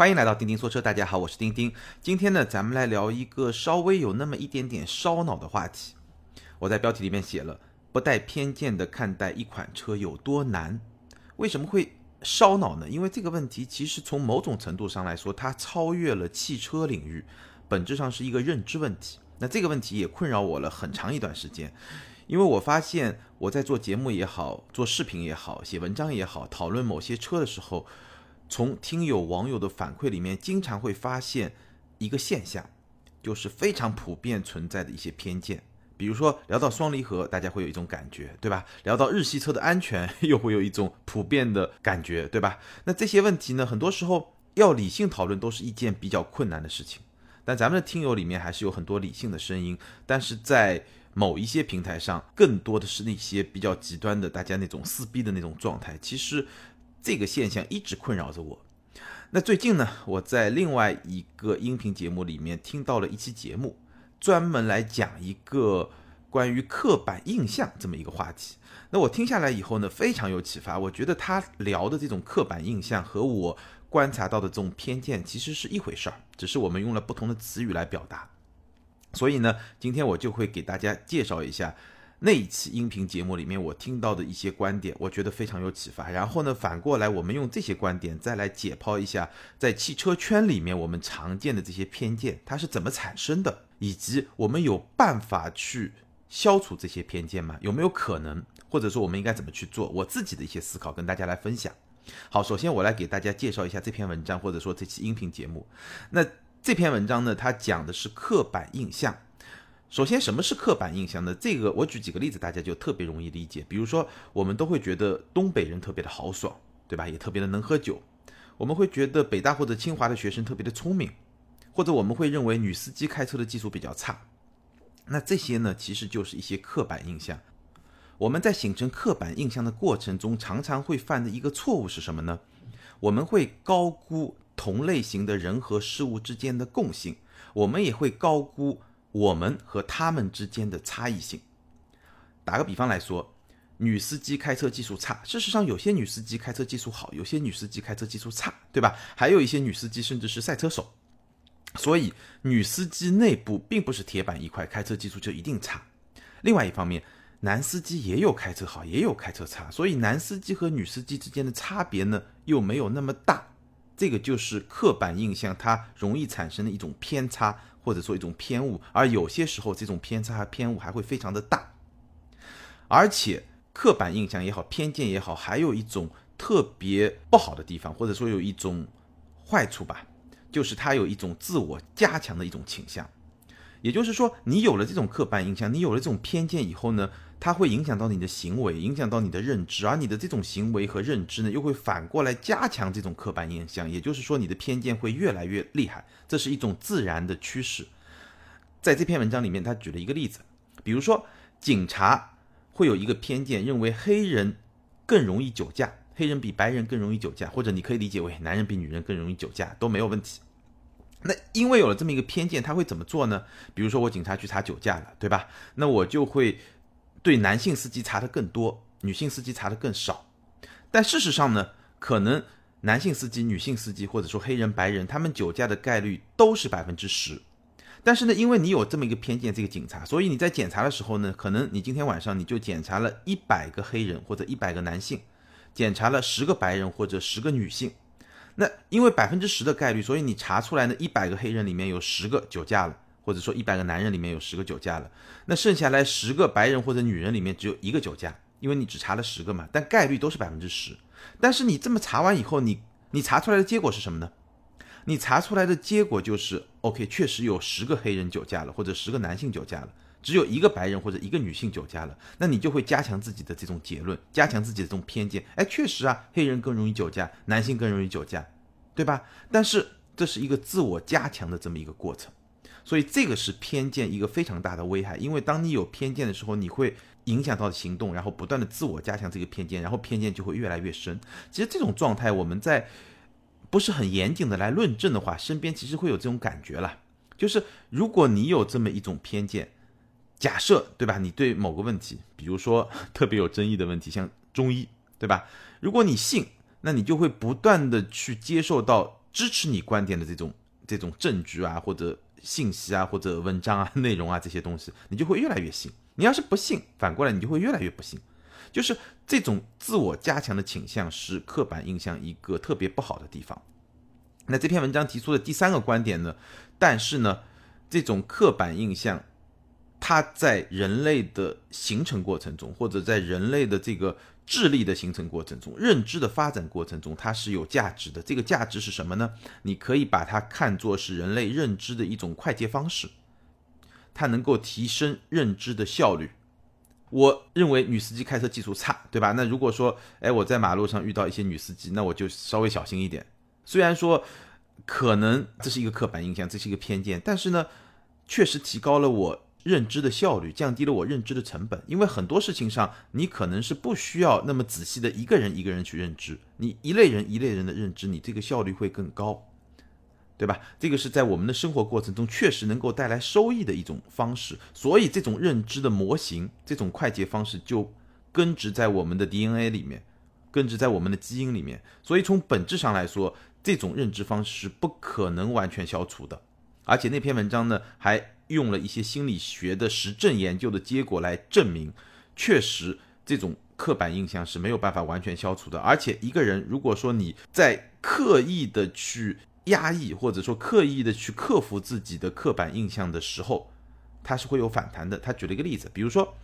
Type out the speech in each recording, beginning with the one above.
欢迎来到钉钉说车，大家好，我是钉钉。今天呢，咱们来聊一个稍微有那么一点点烧脑的话题。我在标题里面写了“不带偏见的看待一款车有多难”。为什么会烧脑呢？因为这个问题其实从某种程度上来说，它超越了汽车领域，本质上是一个认知问题。那这个问题也困扰我了很长一段时间，因为我发现我在做节目也好，做视频也好，写文章也好，讨论某些车的时候。从听友网友的反馈里面，经常会发现一个现象，就是非常普遍存在的一些偏见。比如说聊到双离合，大家会有一种感觉，对吧？聊到日系车的安全，又会有一种普遍的感觉，对吧？那这些问题呢，很多时候要理性讨论都是一件比较困难的事情。但咱们的听友里面还是有很多理性的声音，但是在某一些平台上，更多的是那些比较极端的，大家那种撕逼的那种状态。其实。这个现象一直困扰着我。那最近呢，我在另外一个音频节目里面听到了一期节目，专门来讲一个关于刻板印象这么一个话题。那我听下来以后呢，非常有启发。我觉得他聊的这种刻板印象和我观察到的这种偏见其实是一回事儿，只是我们用了不同的词语来表达。所以呢，今天我就会给大家介绍一下。那一期音频节目里面，我听到的一些观点，我觉得非常有启发。然后呢，反过来我们用这些观点再来解剖一下，在汽车圈里面我们常见的这些偏见，它是怎么产生的，以及我们有办法去消除这些偏见吗？有没有可能？或者说我们应该怎么去做？我自己的一些思考跟大家来分享。好，首先我来给大家介绍一下这篇文章，或者说这期音频节目。那这篇文章呢，它讲的是刻板印象。首先，什么是刻板印象呢？这个我举几个例子，大家就特别容易理解。比如说，我们都会觉得东北人特别的豪爽，对吧？也特别的能喝酒。我们会觉得北大或者清华的学生特别的聪明，或者我们会认为女司机开车的技术比较差。那这些呢，其实就是一些刻板印象。我们在形成刻板印象的过程中，常常会犯的一个错误是什么呢？我们会高估同类型的人和事物之间的共性，我们也会高估。我们和他们之间的差异性，打个比方来说，女司机开车技术差。事实上，有些女司机开车技术好，有些女司机开车技术差，对吧？还有一些女司机甚至是赛车手。所以，女司机内部并不是铁板一块，开车技术就一定差。另外一方面，男司机也有开车好，也有开车差，所以男司机和女司机之间的差别呢，又没有那么大。这个就是刻板印象它容易产生的一种偏差。或者说一种偏误，而有些时候这种偏差和偏误还会非常的大，而且刻板印象也好，偏见也好，还有一种特别不好的地方，或者说有一种坏处吧，就是它有一种自我加强的一种倾向。也就是说，你有了这种刻板印象，你有了这种偏见以后呢？它会影响到你的行为，影响到你的认知，而你的这种行为和认知呢，又会反过来加强这种刻板印象。也就是说，你的偏见会越来越厉害，这是一种自然的趋势。在这篇文章里面，他举了一个例子，比如说警察会有一个偏见，认为黑人更容易酒驾，黑人比白人更容易酒驾，或者你可以理解为男人比女人更容易酒驾都没有问题。那因为有了这么一个偏见，他会怎么做呢？比如说我警察去查酒驾了，对吧？那我就会。对男性司机查的更多，女性司机查的更少。但事实上呢，可能男性司机、女性司机，或者说黑人、白人，他们酒驾的概率都是百分之十。但是呢，因为你有这么一个偏见，这个警察，所以你在检查的时候呢，可能你今天晚上你就检查了一百个黑人或者一百个男性，检查了十个白人或者十个女性。那因为百分之十的概率，所以你查出来呢，一百个黑人里面有十个酒驾了。或者说一百个男人里面有十个酒驾了，那剩下来十个白人或者女人里面只有一个酒驾，因为你只查了十个嘛，但概率都是百分之十。但是你这么查完以后，你你查出来的结果是什么呢？你查出来的结果就是，OK，确实有十个黑人酒驾了，或者十个男性酒驾了，只有一个白人或者一个女性酒驾了。那你就会加强自己的这种结论，加强自己的这种偏见。哎，确实啊，黑人更容易酒驾，男性更容易酒驾，对吧？但是这是一个自我加强的这么一个过程。所以这个是偏见一个非常大的危害，因为当你有偏见的时候，你会影响到行动，然后不断的自我加强这个偏见，然后偏见就会越来越深。其实这种状态，我们在不是很严谨的来论证的话，身边其实会有这种感觉了。就是如果你有这么一种偏见，假设对吧？你对某个问题，比如说 特别有争议的问题，像中医，对吧？如果你信，那你就会不断的去接受到支持你观点的这种这种证据啊，或者信息啊，或者文章啊、内容啊这些东西，你就会越来越信。你要是不信，反过来你就会越来越不信。就是这种自我加强的倾向是刻板印象一个特别不好的地方。那这篇文章提出的第三个观点呢？但是呢，这种刻板印象。它在人类的形成过程中，或者在人类的这个智力的形成过程中、认知的发展过程中，它是有价值的。这个价值是什么呢？你可以把它看作是人类认知的一种快捷方式，它能够提升认知的效率。我认为女司机开车技术差，对吧？那如果说，哎，我在马路上遇到一些女司机，那我就稍微小心一点。虽然说可能这是一个刻板印象，这是一个偏见，但是呢，确实提高了我。认知的效率降低了我认知的成本，因为很多事情上你可能是不需要那么仔细的一个人一个人去认知，你一类人一类人的认知，你这个效率会更高，对吧？这个是在我们的生活过程中确实能够带来收益的一种方式，所以这种认知的模型，这种快捷方式就根植在我们的 DNA 里面，根植在我们的基因里面，所以从本质上来说，这种认知方式是不可能完全消除的，而且那篇文章呢还。用了一些心理学的实证研究的结果来证明，确实这种刻板印象是没有办法完全消除的。而且一个人如果说你在刻意的去压抑，或者说刻意的去克服自己的刻板印象的时候，他是会有反弹的。他举了一个例子，比如说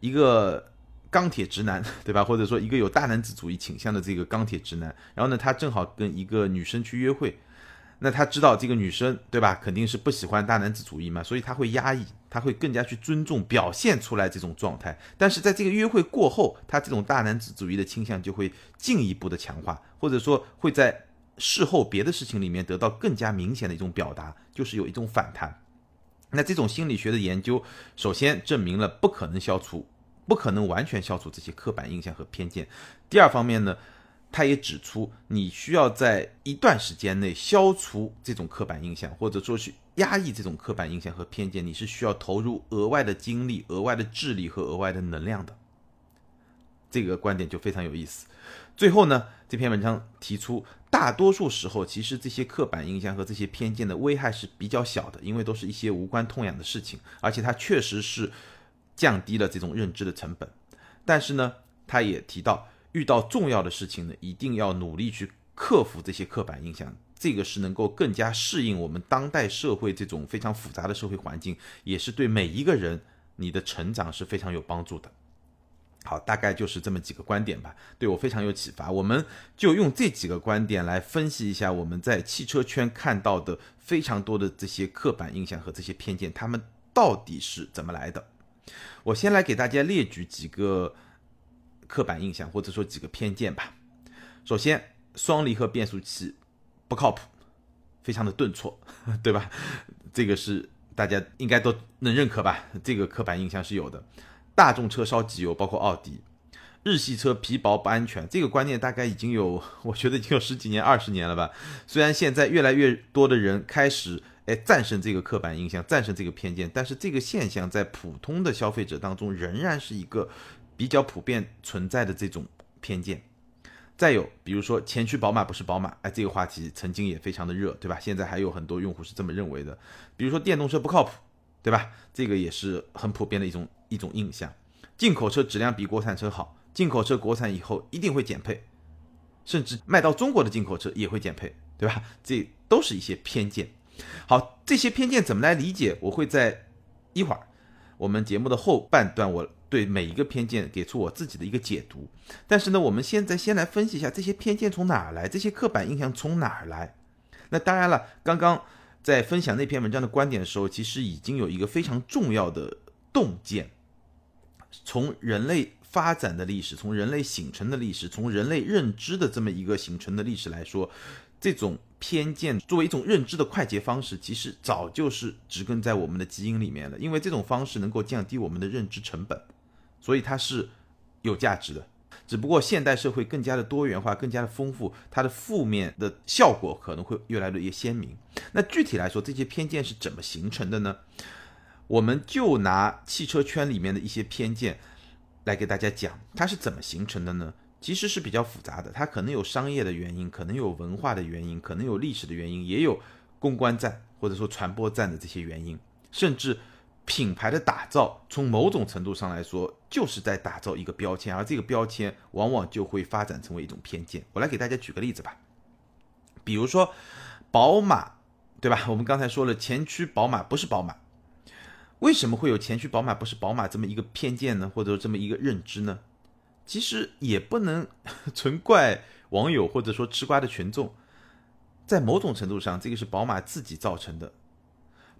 一个钢铁直男，对吧？或者说一个有大男子主义倾向的这个钢铁直男，然后呢，他正好跟一个女生去约会。那他知道这个女生对吧，肯定是不喜欢大男子主义嘛，所以他会压抑，他会更加去尊重，表现出来这种状态。但是在这个约会过后，他这种大男子主义的倾向就会进一步的强化，或者说会在事后别的事情里面得到更加明显的一种表达，就是有一种反弹。那这种心理学的研究，首先证明了不可能消除，不可能完全消除这些刻板印象和偏见。第二方面呢？他也指出，你需要在一段时间内消除这种刻板印象，或者说去压抑这种刻板印象和偏见，你是需要投入额外的精力、额外的智力和额外的能量的。这个观点就非常有意思。最后呢，这篇文章提出，大多数时候其实这些刻板印象和这些偏见的危害是比较小的，因为都是一些无关痛痒的事情，而且它确实是降低了这种认知的成本。但是呢，他也提到。遇到重要的事情呢，一定要努力去克服这些刻板印象，这个是能够更加适应我们当代社会这种非常复杂的社会环境，也是对每一个人你的成长是非常有帮助的。好，大概就是这么几个观点吧，对我非常有启发。我们就用这几个观点来分析一下我们在汽车圈看到的非常多的这些刻板印象和这些偏见，他们到底是怎么来的？我先来给大家列举几个。刻板印象或者说几个偏见吧。首先，双离合变速器不靠谱，非常的顿挫，对吧？这个是大家应该都能认可吧？这个刻板印象是有的。大众车烧机油，包括奥迪，日系车皮薄不安全，这个观念大概已经有，我觉得已经有十几年、二十年了吧。虽然现在越来越多的人开始哎战胜这个刻板印象，战胜这个偏见，但是这个现象在普通的消费者当中仍然是一个。比较普遍存在的这种偏见，再有比如说前驱宝马不是宝马，哎，这个话题曾经也非常的热，对吧？现在还有很多用户是这么认为的。比如说电动车不靠谱，对吧？这个也是很普遍的一种一种印象。进口车质量比国产车好，进口车国产以后一定会减配，甚至卖到中国的进口车也会减配，对吧？这都是一些偏见。好，这些偏见怎么来理解？我会在一会儿我们节目的后半段我。对每一个偏见给出我自己的一个解读，但是呢，我们现在先来分析一下这些偏见从哪儿来，这些刻板印象从哪儿来。那当然了，刚刚在分享那篇文章的观点的时候，其实已经有一个非常重要的洞见：从人类发展的历史，从人类形成的历史，从人类认知的这么一个形成的历史来说，这种。偏见作为一种认知的快捷方式，其实早就是植根在我们的基因里面了。因为这种方式能够降低我们的认知成本，所以它是有价值的。只不过现代社会更加的多元化，更加的丰富，它的负面的效果可能会越来越鲜明。那具体来说，这些偏见是怎么形成的呢？我们就拿汽车圈里面的一些偏见来给大家讲，它是怎么形成的呢？其实是比较复杂的，它可能有商业的原因，可能有文化的原因，可能有历史的原因，也有公关战或者说传播战的这些原因，甚至品牌的打造，从某种程度上来说，就是在打造一个标签，而这个标签往往就会发展成为一种偏见。我来给大家举个例子吧，比如说宝马，对吧？我们刚才说了，前驱宝马不是宝马。为什么会有前驱宝马不是宝马这么一个偏见呢？或者这么一个认知呢？其实也不能纯怪网友或者说吃瓜的群众，在某种程度上，这个是宝马自己造成的。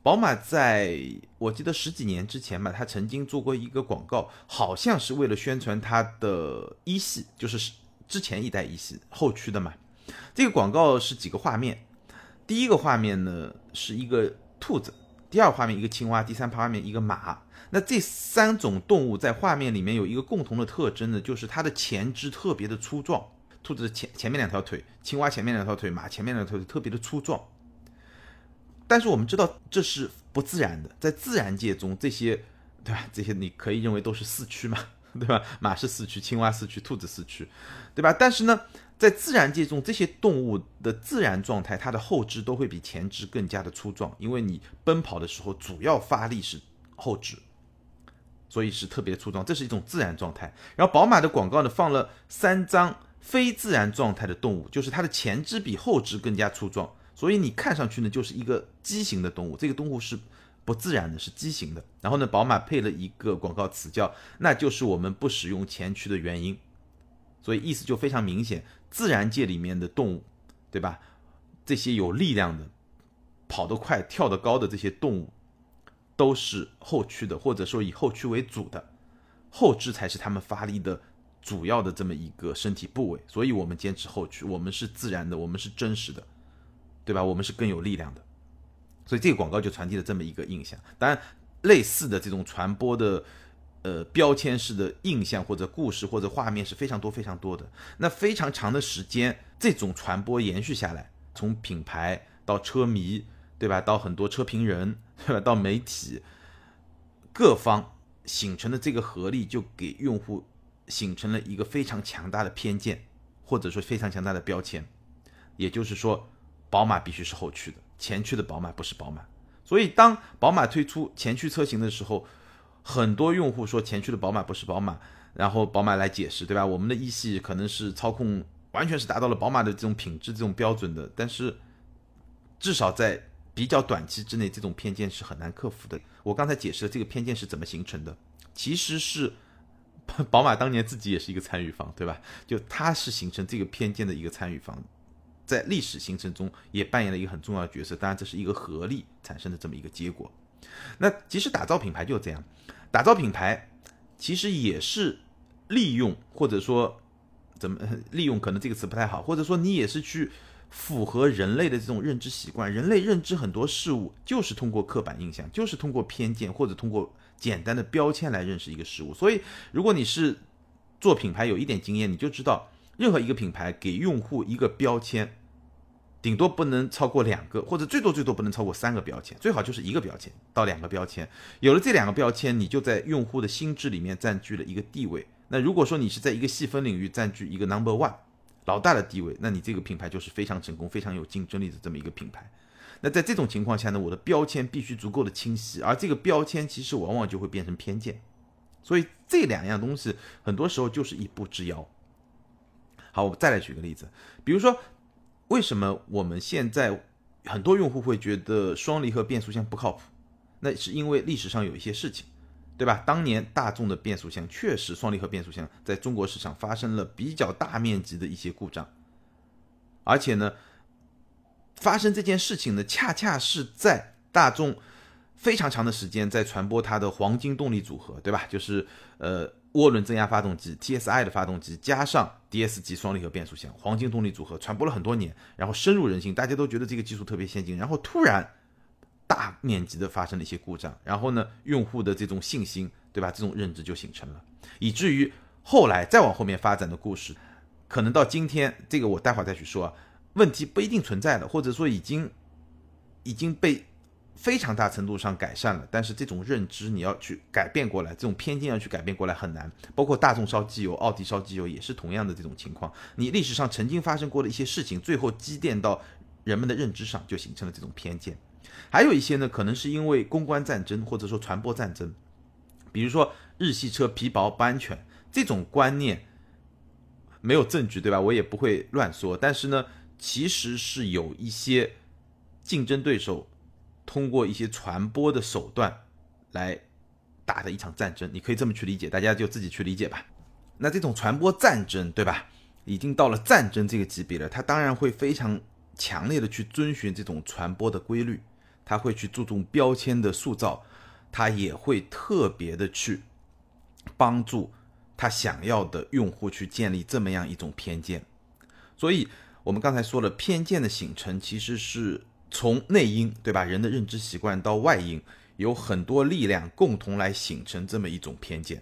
宝马在我记得十几年之前吧，他曾经做过一个广告，好像是为了宣传它的一系，就是之前一代一系后驱的嘛。这个广告是几个画面，第一个画面呢是一个兔子。第二画面一个青蛙，第三画面一个马。那这三种动物在画面里面有一个共同的特征呢，就是它的前肢特别的粗壮。兔子前前面两条腿，青蛙前面两条腿，马前面两条腿特别的粗壮。但是我们知道这是不自然的，在自然界中这些，对吧？这些你可以认为都是四驱嘛，对吧？马是四驱，青蛙四驱，兔子四驱，对吧？但是呢？在自然界中，这些动物的自然状态，它的后肢都会比前肢更加的粗壮，因为你奔跑的时候主要发力是后肢，所以是特别粗壮，这是一种自然状态。然后宝马的广告呢，放了三张非自然状态的动物，就是它的前肢比后肢更加粗壮，所以你看上去呢就是一个畸形的动物，这个动物是不自然的，是畸形的。然后呢，宝马配了一个广告词叫“那就是我们不使用前驱的原因”，所以意思就非常明显。自然界里面的动物，对吧？这些有力量的、跑得快、跳得高的这些动物，都是后驱的，或者说以后驱为主的，后肢才是他们发力的主要的这么一个身体部位。所以我们坚持后驱，我们是自然的，我们是真实的，对吧？我们是更有力量的。所以这个广告就传递了这么一个印象。当然，类似的这种传播的。呃，标签式的印象或者故事或者画面是非常多非常多的。那非常长的时间，这种传播延续下来，从品牌到车迷，对吧？到很多车评人，对吧？到媒体，各方形成的这个合力，就给用户形成了一个非常强大的偏见，或者说非常强大的标签。也就是说，宝马必须是后驱的，前驱的宝马不是宝马。所以，当宝马推出前驱车型的时候，很多用户说前驱的宝马不是宝马，然后宝马来解释，对吧？我们的一系可能是操控完全是达到了宝马的这种品质、这种标准的，但是至少在比较短期之内，这种偏见是很难克服的。我刚才解释了这个偏见是怎么形成的，其实是 宝马当年自己也是一个参与方，对吧？就它是形成这个偏见的一个参与方，在历史形成中也扮演了一个很重要的角色。当然，这是一个合力产生的这么一个结果。那其实打造品牌就是这样，打造品牌其实也是利用或者说怎么利用，可能这个词不太好，或者说你也是去符合人类的这种认知习惯。人类认知很多事物就是通过刻板印象，就是通过偏见或者通过简单的标签来认识一个事物。所以，如果你是做品牌有一点经验，你就知道任何一个品牌给用户一个标签。顶多不能超过两个，或者最多最多不能超过三个标签，最好就是一个标签到两个标签。有了这两个标签，你就在用户的心智里面占据了一个地位。那如果说你是在一个细分领域占据一个 number one 老大的地位，那你这个品牌就是非常成功、非常有竞争力的这么一个品牌。那在这种情况下呢，我的标签必须足够的清晰，而这个标签其实往往就会变成偏见。所以这两样东西很多时候就是一步之遥。好，我们再来举个例子，比如说。为什么我们现在很多用户会觉得双离合变速箱不靠谱？那是因为历史上有一些事情，对吧？当年大众的变速箱确实双离合变速箱在中国市场发生了比较大面积的一些故障，而且呢，发生这件事情呢，恰恰是在大众非常长的时间在传播它的黄金动力组合，对吧？就是呃。涡轮增压发动机 TSI 的发动机加上 DS 级双离合变速箱，黄金动力组合传播了很多年，然后深入人心，大家都觉得这个技术特别先进，然后突然大面积的发生了一些故障，然后呢，用户的这种信心，对吧？这种认知就形成了，以至于后来再往后面发展的故事，可能到今天，这个我待会儿再去说，问题不一定存在的，或者说已经已经被非常大程度上改善了，但是这种认知你要去改变过来，这种偏见要去改变过来很难。包括大众烧机油、奥迪烧机油也是同样的这种情况。你历史上曾经发生过的一些事情，最后积淀到人们的认知上，就形成了这种偏见。还有一些呢，可能是因为公关战争或者说传播战争，比如说日系车皮薄不安全这种观念，没有证据对吧？我也不会乱说。但是呢，其实是有一些竞争对手。通过一些传播的手段来打的一场战争，你可以这么去理解，大家就自己去理解吧。那这种传播战争，对吧？已经到了战争这个级别了，他当然会非常强烈的去遵循这种传播的规律，他会去注重标签的塑造，他也会特别的去帮助他想要的用户去建立这么样一种偏见。所以，我们刚才说了，偏见的形成其实是。从内因对吧，人的认知习惯到外因，有很多力量共同来形成这么一种偏见，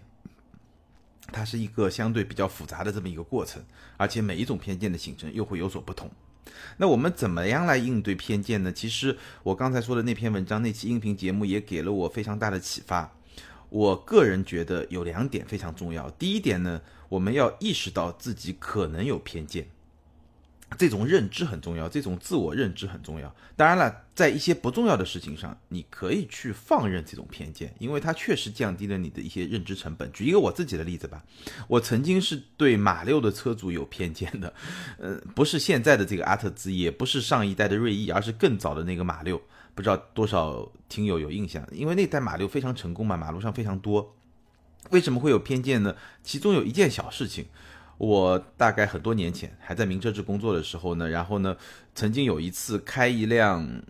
它是一个相对比较复杂的这么一个过程，而且每一种偏见的形成又会有所不同。那我们怎么样来应对偏见呢？其实我刚才说的那篇文章、那期音频节目也给了我非常大的启发。我个人觉得有两点非常重要。第一点呢，我们要意识到自己可能有偏见。这种认知很重要，这种自我认知很重要。当然了，在一些不重要的事情上，你可以去放任这种偏见，因为它确实降低了你的一些认知成本。举一个我自己的例子吧，我曾经是对马六的车主有偏见的，呃，不是现在的这个阿特兹，也不是上一代的锐意，而是更早的那个马六。不知道多少听友有印象，因为那代马六非常成功嘛，马路上非常多。为什么会有偏见呢？其中有一件小事情。我大概很多年前还在名车志工作的时候呢，然后呢，曾经有一次开一辆，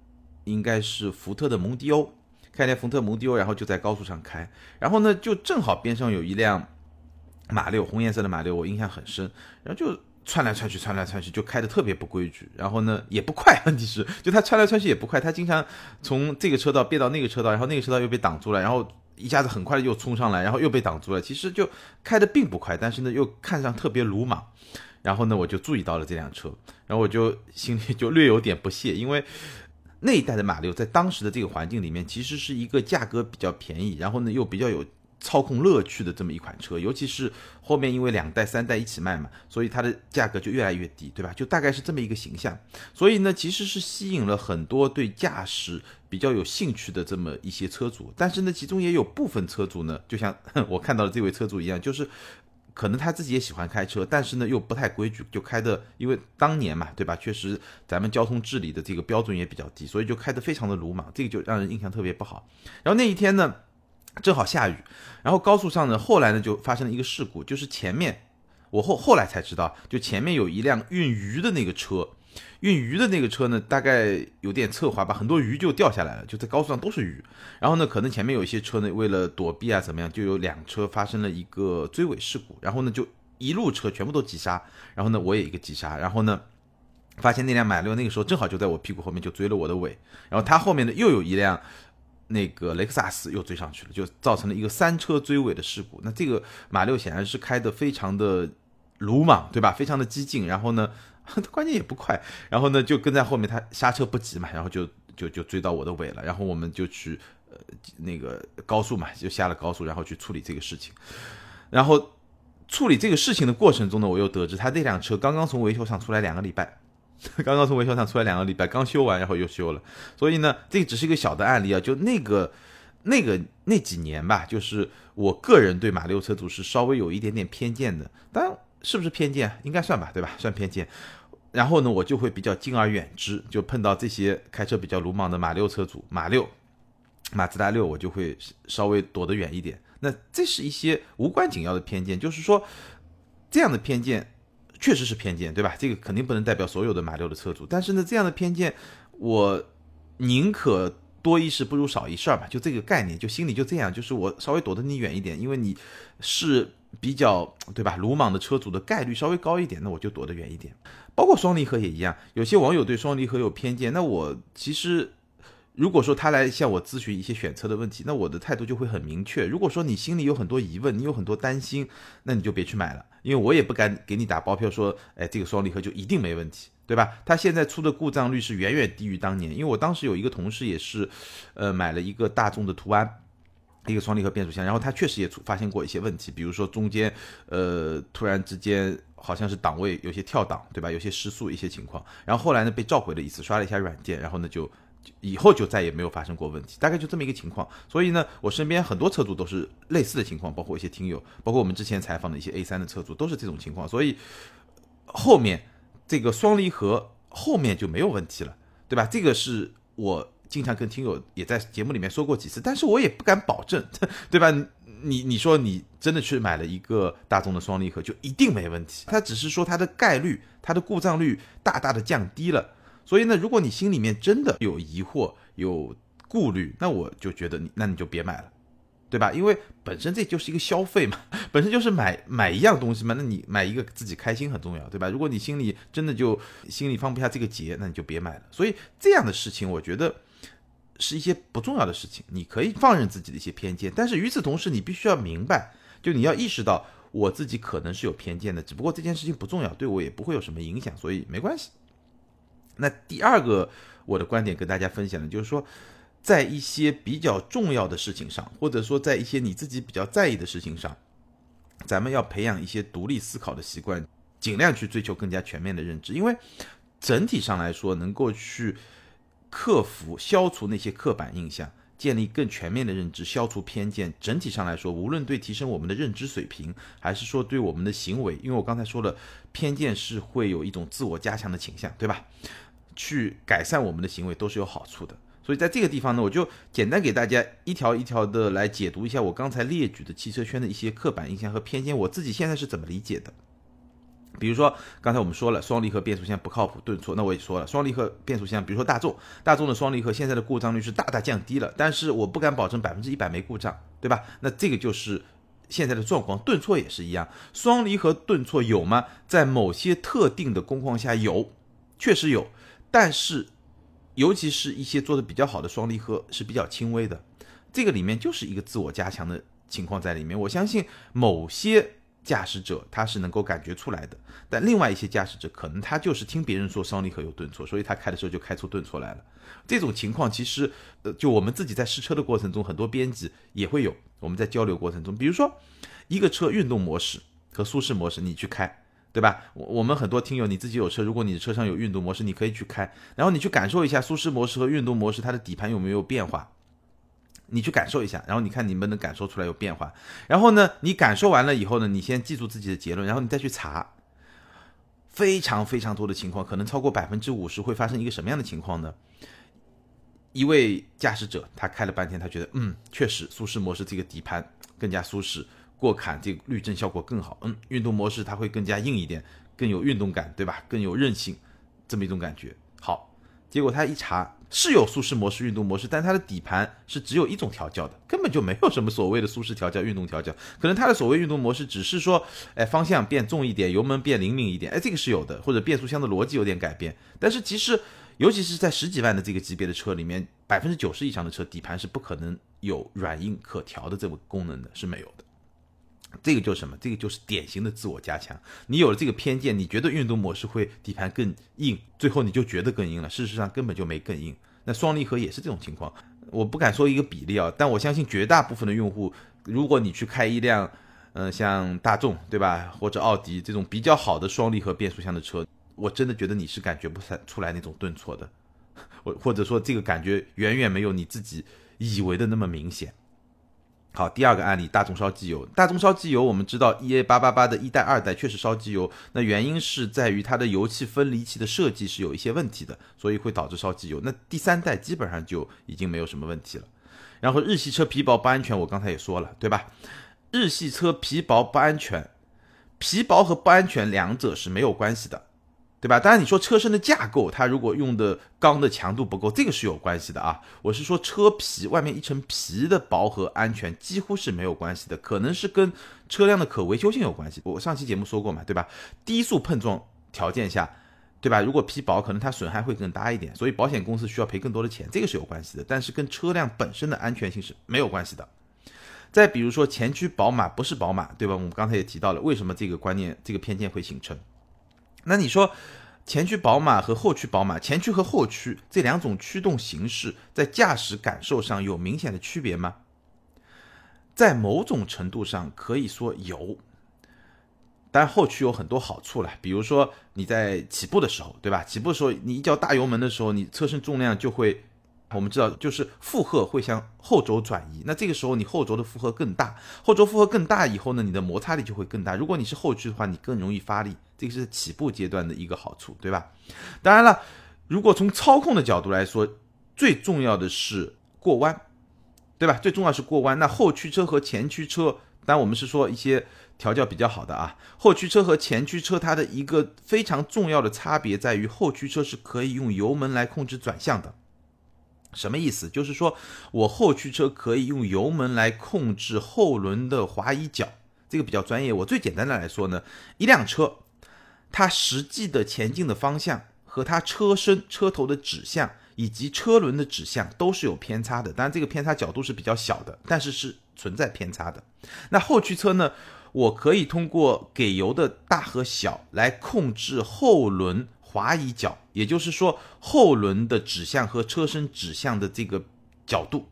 应该是福特的蒙迪欧，开辆福特蒙迪欧，然后就在高速上开，然后呢，就正好边上有一辆马六，红颜色的马六，我印象很深，然后就窜来窜去，窜来窜去，就开的特别不规矩，然后呢也不快，问题是就他窜来窜去也不快，他经常从这个车道变到那个车道，然后那个车道又被挡住了，然后。一下子很快又冲上来，然后又被挡住了。其实就开的并不快，但是呢又看上特别鲁莽。然后呢我就注意到了这辆车，然后我就心里就略有点不屑，因为那一代的马六在当时的这个环境里面，其实是一个价格比较便宜，然后呢又比较有。操控乐趣的这么一款车，尤其是后面因为两代三代一起卖嘛，所以它的价格就越来越低，对吧？就大概是这么一个形象。所以呢，其实是吸引了很多对驾驶比较有兴趣的这么一些车主。但是呢，其中也有部分车主呢，就像 我看到的这位车主一样，就是可能他自己也喜欢开车，但是呢又不太规矩，就开的，因为当年嘛，对吧？确实咱们交通治理的这个标准也比较低，所以就开的非常的鲁莽，这个就让人印象特别不好。然后那一天呢？正好下雨，然后高速上呢，后来呢就发生了一个事故，就是前面我后后来才知道，就前面有一辆运鱼的那个车，运鱼的那个车呢，大概有点侧滑吧，很多鱼就掉下来了，就在高速上都是鱼。然后呢，可能前面有一些车呢，为了躲避啊怎么样，就有两车发生了一个追尾事故，然后呢就一路车全部都急刹，然后呢我也一个急刹，然后呢发现那辆马六那个时候正好就在我屁股后面就追了我的尾，然后他后面呢又有一辆。那个雷克萨斯又追上去了，就造成了一个三车追尾的事故。那这个马六显然是开的非常的鲁莽，对吧？非常的激进，然后呢，关键也不快，然后呢就跟在后面，他刹车不及嘛，然后就就就追到我的尾了。然后我们就去呃那个高速嘛，就下了高速，然后去处理这个事情。然后处理这个事情的过程中呢，我又得知他那辆车刚刚从维修厂出来两个礼拜。刚刚从维修厂出来两个礼拜，刚修完，然后又修了。所以呢，这只是一个小的案例啊。就那个、那个那几年吧，就是我个人对马六车主是稍微有一点点偏见的。当然，是不是偏见，应该算吧，对吧？算偏见。然后呢，我就会比较敬而远之，就碰到这些开车比较鲁莽的马六车主，马六、马自达六，我就会稍微躲得远一点。那这是一些无关紧要的偏见，就是说这样的偏见。确实是偏见，对吧？这个肯定不能代表所有的马六的车主。但是呢，这样的偏见，我宁可多一事不如少一事嘛。就这个概念，就心里就这样，就是我稍微躲得你远一点，因为你是比较对吧？鲁莽的车主的概率稍微高一点，那我就躲得远一点。包括双离合也一样，有些网友对双离合有偏见，那我其实如果说他来向我咨询一些选车的问题，那我的态度就会很明确。如果说你心里有很多疑问，你有很多担心，那你就别去买了，因为我也不敢给你打包票说，哎，这个双离合就一定没问题，对吧？它现在出的故障率是远远低于当年，因为我当时有一个同事也是，呃，买了一个大众的途安，一个双离合变速箱，然后他确实也出发现过一些问题，比如说中间，呃，突然之间好像是档位有些跳档，对吧？有些失速一些情况，然后后来呢被召回了一次，刷了一下软件，然后呢就。以后就再也没有发生过问题，大概就这么一个情况。所以呢，我身边很多车主都是类似的情况，包括一些听友，包括我们之前采访的一些 A 三的车主都是这种情况。所以后面这个双离合后面就没有问题了，对吧？这个是我经常跟听友也在节目里面说过几次，但是我也不敢保证，对吧？你你说你真的去买了一个大众的双离合就一定没问题？它只是说它的概率、它的故障率大大的降低了。所以呢，如果你心里面真的有疑惑、有顾虑，那我就觉得你，那你就别买了，对吧？因为本身这就是一个消费嘛，本身就是买买一样东西嘛，那你买一个自己开心很重要，对吧？如果你心里真的就心里放不下这个结，那你就别买了。所以这样的事情，我觉得是一些不重要的事情，你可以放任自己的一些偏见，但是与此同时，你必须要明白，就你要意识到我自己可能是有偏见的，只不过这件事情不重要，对我也不会有什么影响，所以没关系。那第二个我的观点跟大家分享的，就是说，在一些比较重要的事情上，或者说在一些你自己比较在意的事情上，咱们要培养一些独立思考的习惯，尽量去追求更加全面的认知，因为整体上来说，能够去克服、消除那些刻板印象。建立更全面的认知，消除偏见。整体上来说，无论对提升我们的认知水平，还是说对我们的行为，因为我刚才说了，偏见是会有一种自我加强的倾向，对吧？去改善我们的行为都是有好处的。所以在这个地方呢，我就简单给大家一条一条的来解读一下我刚才列举的汽车圈的一些刻板印象和偏见，我自己现在是怎么理解的。比如说，刚才我们说了双离合变速箱不靠谱顿挫，那我也说了双离合变速箱，比如说大众，大众的双离合现在的故障率是大大降低了，但是我不敢保证百分之一百没故障，对吧？那这个就是现在的状况，顿挫也是一样，双离合顿挫有吗？在某些特定的工况下有，确实有，但是尤其是一些做的比较好的双离合是比较轻微的，这个里面就是一个自我加强的情况在里面，我相信某些。驾驶者他是能够感觉出来的，但另外一些驾驶者可能他就是听别人说双离合有顿挫，所以他开的时候就开出顿挫来了。这种情况其实，呃，就我们自己在试车的过程中，很多编辑也会有。我们在交流过程中，比如说一个车运动模式和舒适模式，你去开，对吧？我我们很多听友你自己有车，如果你的车上有运动模式，你可以去开，然后你去感受一下舒适模式和运动模式它的底盘有没有变化。你去感受一下，然后你看你们能感受出来有变化。然后呢，你感受完了以后呢，你先记住自己的结论，然后你再去查。非常非常多的情况，可能超过百分之五十会发生一个什么样的情况呢？一位驾驶者他开了半天，他觉得嗯，确实舒适模式这个底盘更加舒适，过坎这个滤震效果更好。嗯，运动模式它会更加硬一点，更有运动感，对吧？更有韧性，这么一种感觉。好，结果他一查。是有舒适模式、运动模式，但它的底盘是只有一种调教的，根本就没有什么所谓的舒适调教、运动调教。可能它的所谓运动模式只是说，哎，方向变重一点，油门变灵敏一点，哎，这个是有的，或者变速箱的逻辑有点改变。但是其实，尤其是在十几万的这个级别的车里面，百分之九十以上的车底盘是不可能有软硬可调的这个功能的，是没有的。这个就是什么？这个就是典型的自我加强。你有了这个偏见，你觉得运动模式会底盘更硬，最后你就觉得更硬了。事实上根本就没更硬。那双离合也是这种情况。我不敢说一个比例啊，但我相信绝大部分的用户，如果你去开一辆，嗯，像大众对吧，或者奥迪这种比较好的双离合变速箱的车，我真的觉得你是感觉不出来那种顿挫的，或或者说这个感觉远远没有你自己以为的那么明显。好，第二个案例，大众烧机油。大众烧机油，我们知道 EA 八八八的一代、二代确实烧机油，那原因是在于它的油气分离器的设计是有一些问题的，所以会导致烧机油。那第三代基本上就已经没有什么问题了。然后日系车皮薄不安全，我刚才也说了，对吧？日系车皮薄不安全，皮薄和不安全两者是没有关系的。对吧？当然，你说车身的架构，它如果用的钢的强度不够，这个是有关系的啊。我是说车皮外面一层皮的薄和安全几乎是没有关系的，可能是跟车辆的可维修性有关系。我上期节目说过嘛，对吧？低速碰撞条件下，对吧？如果皮薄，可能它损害会更大一点，所以保险公司需要赔更多的钱，这个是有关系的。但是跟车辆本身的安全性是没有关系的。再比如说前驱宝马不是宝马，对吧？我们刚才也提到了，为什么这个观念、这个偏见会形成？那你说前驱宝马和后驱宝马，前驱和后驱这两种驱动形式在驾驶感受上有明显的区别吗？在某种程度上可以说有。但后驱有很多好处了，比如说你在起步的时候，对吧？起步的时候你一脚大油门的时候，你车身重量就会，我们知道就是负荷会向后轴转移，那这个时候你后轴的负荷更大，后轴负荷更大以后呢，你的摩擦力就会更大。如果你是后驱的话，你更容易发力，这个是起步阶段的一个好处，对吧？当然了，如果从操控的角度来说，最重要的是过弯，对吧？最重要是过弯。那后驱车和前驱车，当然我们是说一些。调教比较好的啊，后驱车和前驱车它的一个非常重要的差别在于，后驱车是可以用油门来控制转向的。什么意思？就是说我后驱车可以用油门来控制后轮的滑移角，这个比较专业。我最简单的来说呢，一辆车它实际的前进的方向和它车身车头的指向以及车轮的指向都是有偏差的，当然这个偏差角度是比较小的，但是是存在偏差的。那后驱车呢？我可以通过给油的大和小来控制后轮滑移角，也就是说后轮的指向和车身指向的这个角度，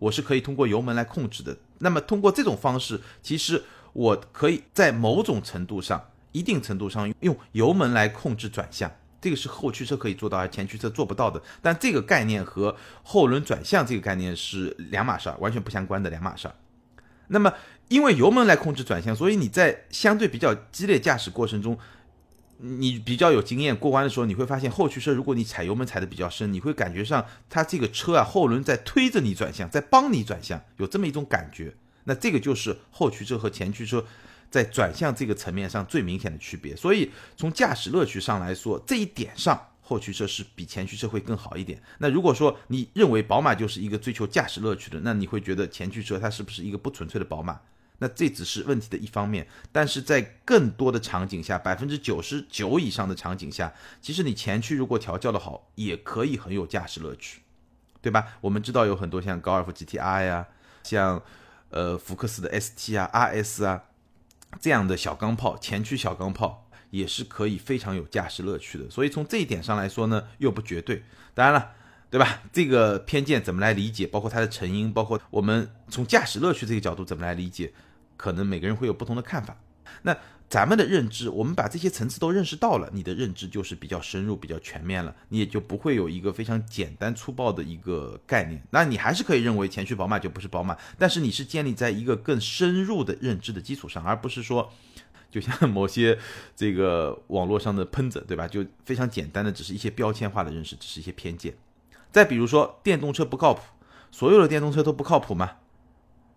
我是可以通过油门来控制的。那么通过这种方式，其实我可以在某种程度上、一定程度上用油门来控制转向，这个是后驱车可以做到，而前驱车做不到的。但这个概念和后轮转向这个概念是两码事儿，完全不相关的两码事儿。那么。因为油门来控制转向，所以你在相对比较激烈驾驶过程中，你比较有经验，过弯的时候你会发现，后驱车如果你踩油门踩的比较深，你会感觉上它这个车啊后轮在推着你转向，在帮你转向，有这么一种感觉。那这个就是后驱车和前驱车在转向这个层面上最明显的区别。所以从驾驶乐趣上来说，这一点上。后驱车是比前驱车会更好一点。那如果说你认为宝马就是一个追求驾驶乐趣的，那你会觉得前驱车它是不是一个不纯粹的宝马？那这只是问题的一方面。但是在更多的场景下，百分之九十九以上的场景下，其实你前驱如果调教的好，也可以很有驾驶乐趣，对吧？我们知道有很多像高尔夫 GTR 呀，像呃福克斯的 ST 啊、RS 啊这样的小钢炮，前驱小钢炮。也是可以非常有驾驶乐趣的，所以从这一点上来说呢，又不绝对。当然了，对吧？这个偏见怎么来理解？包括它的成因，包括我们从驾驶乐趣这个角度怎么来理解，可能每个人会有不同的看法。那咱们的认知，我们把这些层次都认识到了，你的认知就是比较深入、比较全面了，你也就不会有一个非常简单粗暴的一个概念。那你还是可以认为前驱宝马就不是宝马，但是你是建立在一个更深入的认知的基础上，而不是说。就像某些这个网络上的喷子，对吧？就非常简单的，只是一些标签化的认识，只是一些偏见。再比如说，电动车不靠谱，所有的电动车都不靠谱吗？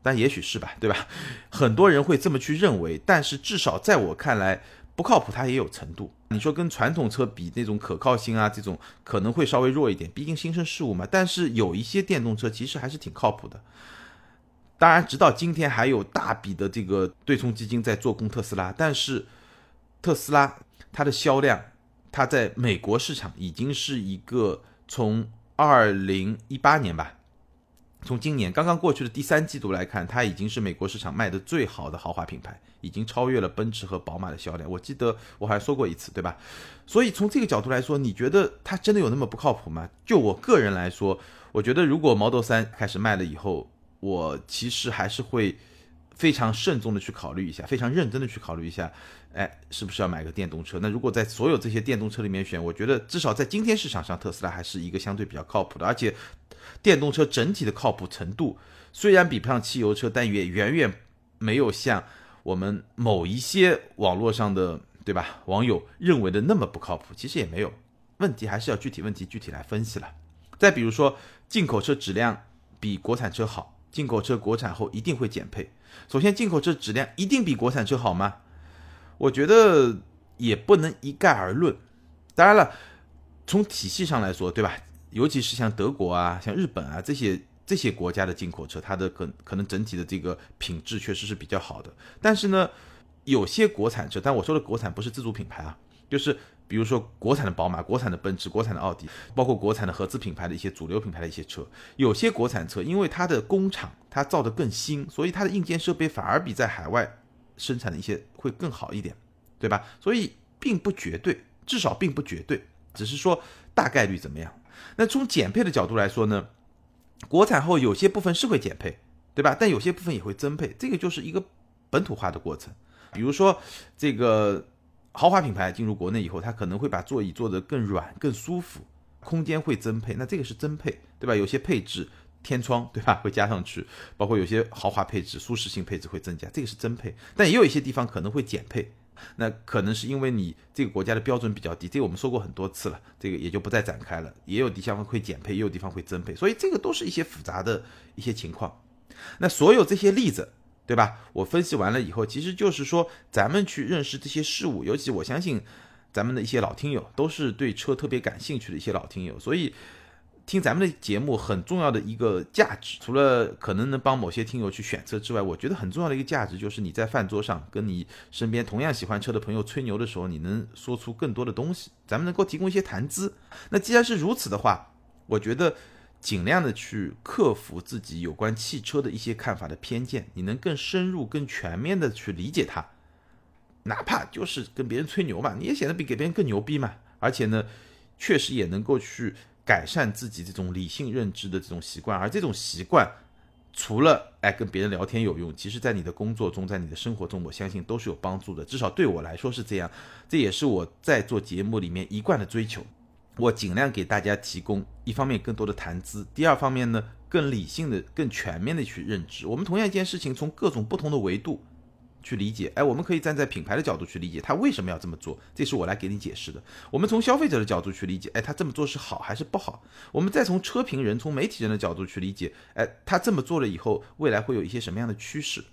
但也许是吧，对吧？很多人会这么去认为，但是至少在我看来，不靠谱它也有程度。你说跟传统车比，那种可靠性啊，这种可能会稍微弱一点，毕竟新生事物嘛。但是有一些电动车其实还是挺靠谱的。当然，直到今天还有大笔的这个对冲基金在做空特斯拉，但是特斯拉它的销量，它在美国市场已经是一个从二零一八年吧，从今年刚刚过去的第三季度来看，它已经是美国市场卖的最好的豪华品牌，已经超越了奔驰和宝马的销量。我记得我还说过一次，对吧？所以从这个角度来说，你觉得它真的有那么不靠谱吗？就我个人来说，我觉得如果 Model 三开始卖了以后，我其实还是会非常慎重的去考虑一下，非常认真的去考虑一下，哎，是不是要买个电动车？那如果在所有这些电动车里面选，我觉得至少在今天市场上，特斯拉还是一个相对比较靠谱的。而且，电动车整体的靠谱程度虽然比不上汽油车，但也远远没有像我们某一些网络上的对吧网友认为的那么不靠谱。其实也没有问题，还是要具体问题具体来分析了。再比如说，进口车质量比国产车好。进口车国产后一定会减配。首先，进口车质量一定比国产车好吗？我觉得也不能一概而论。当然了，从体系上来说，对吧？尤其是像德国啊、像日本啊这些这些国家的进口车，它的可可能整体的这个品质确实是比较好的。但是呢，有些国产车，但我说的国产不是自主品牌啊，就是比如说国产的宝马、国产的奔驰、国产的奥迪，包括国产的合资品牌的一些主流品牌的一些车，有些国产车因为它的工厂它造的更新，所以它的硬件设备反而比在海外生产的一些会更好一点，对吧？所以并不绝对，至少并不绝对，只是说大概率怎么样。那从减配的角度来说呢，国产后有些部分是会减配，对吧？但有些部分也会增配，这个就是一个本土化的过程。比如说这个。豪华品牌进入国内以后，它可能会把座椅做得更软、更舒服，空间会增配，那这个是增配，对吧？有些配置天窗，对吧？会加上去，包括有些豪华配置、舒适性配置会增加，这个是增配。但也有一些地方可能会减配，那可能是因为你这个国家的标准比较低，这个我们说过很多次了，这个也就不再展开了。也有地方会减配，也有地方会增配，所以这个都是一些复杂的一些情况。那所有这些例子。对吧？我分析完了以后，其实就是说，咱们去认识这些事物，尤其我相信，咱们的一些老听友都是对车特别感兴趣的一些老听友，所以听咱们的节目很重要的一个价值，除了可能能帮某些听友去选车之外，我觉得很重要的一个价值就是你在饭桌上跟你身边同样喜欢车的朋友吹牛的时候，你能说出更多的东西，咱们能够提供一些谈资。那既然是如此的话，我觉得。尽量的去克服自己有关汽车的一些看法的偏见，你能更深入、更全面的去理解它，哪怕就是跟别人吹牛嘛，你也显得比给别人更牛逼嘛。而且呢，确实也能够去改善自己这种理性认知的这种习惯。而这种习惯，除了哎跟别人聊天有用，其实在你的工作中，在你的生活中，我相信都是有帮助的。至少对我来说是这样，这也是我在做节目里面一贯的追求。我尽量给大家提供一方面更多的谈资，第二方面呢，更理性的、更全面的去认知。我们同样一件事情，从各种不同的维度去理解。哎，我们可以站在品牌的角度去理解他为什么要这么做，这是我来给你解释的。我们从消费者的角度去理解，哎，他这么做是好还是不好？我们再从车评人、从媒体人的角度去理解，哎，他这么做了以后，未来会有一些什么样的趋势？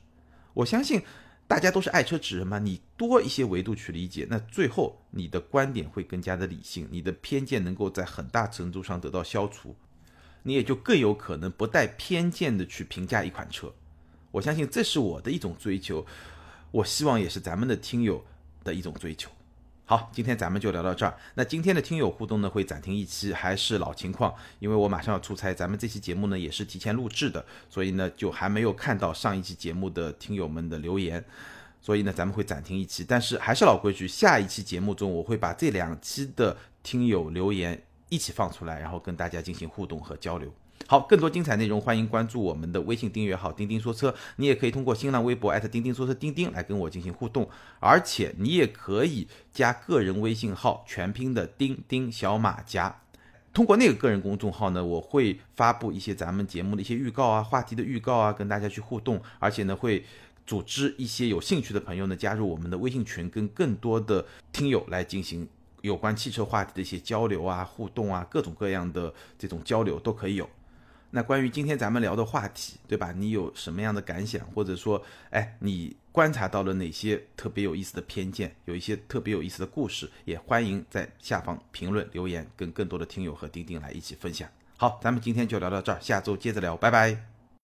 我相信。大家都是爱车之人嘛，你多一些维度去理解，那最后你的观点会更加的理性，你的偏见能够在很大程度上得到消除，你也就更有可能不带偏见的去评价一款车。我相信这是我的一种追求，我希望也是咱们的听友的一种追求。好，今天咱们就聊到这儿。那今天的听友互动呢，会暂停一期，还是老情况，因为我马上要出差。咱们这期节目呢，也是提前录制的，所以呢，就还没有看到上一期节目的听友们的留言，所以呢，咱们会暂停一期。但是还是老规矩，下一期节目中，我会把这两期的听友留言一起放出来，然后跟大家进行互动和交流。好，更多精彩内容，欢迎关注我们的微信订阅号“钉钉说车”。你也可以通过新浪微博艾特钉钉说车钉钉来跟我进行互动，而且你也可以加个人微信号全拼的钉钉小马甲。通过那个个人公众号呢，我会发布一些咱们节目的一些预告啊、话题的预告啊，跟大家去互动，而且呢会组织一些有兴趣的朋友呢加入我们的微信群，跟更多的听友来进行有关汽车话题的一些交流啊、互动啊，各种各样的这种交流都可以有。那关于今天咱们聊的话题，对吧？你有什么样的感想，或者说，哎，你观察到了哪些特别有意思的偏见，有一些特别有意思的故事，也欢迎在下方评论留言，跟更多的听友和钉钉来一起分享。好，咱们今天就聊到这儿，下周接着聊，拜拜。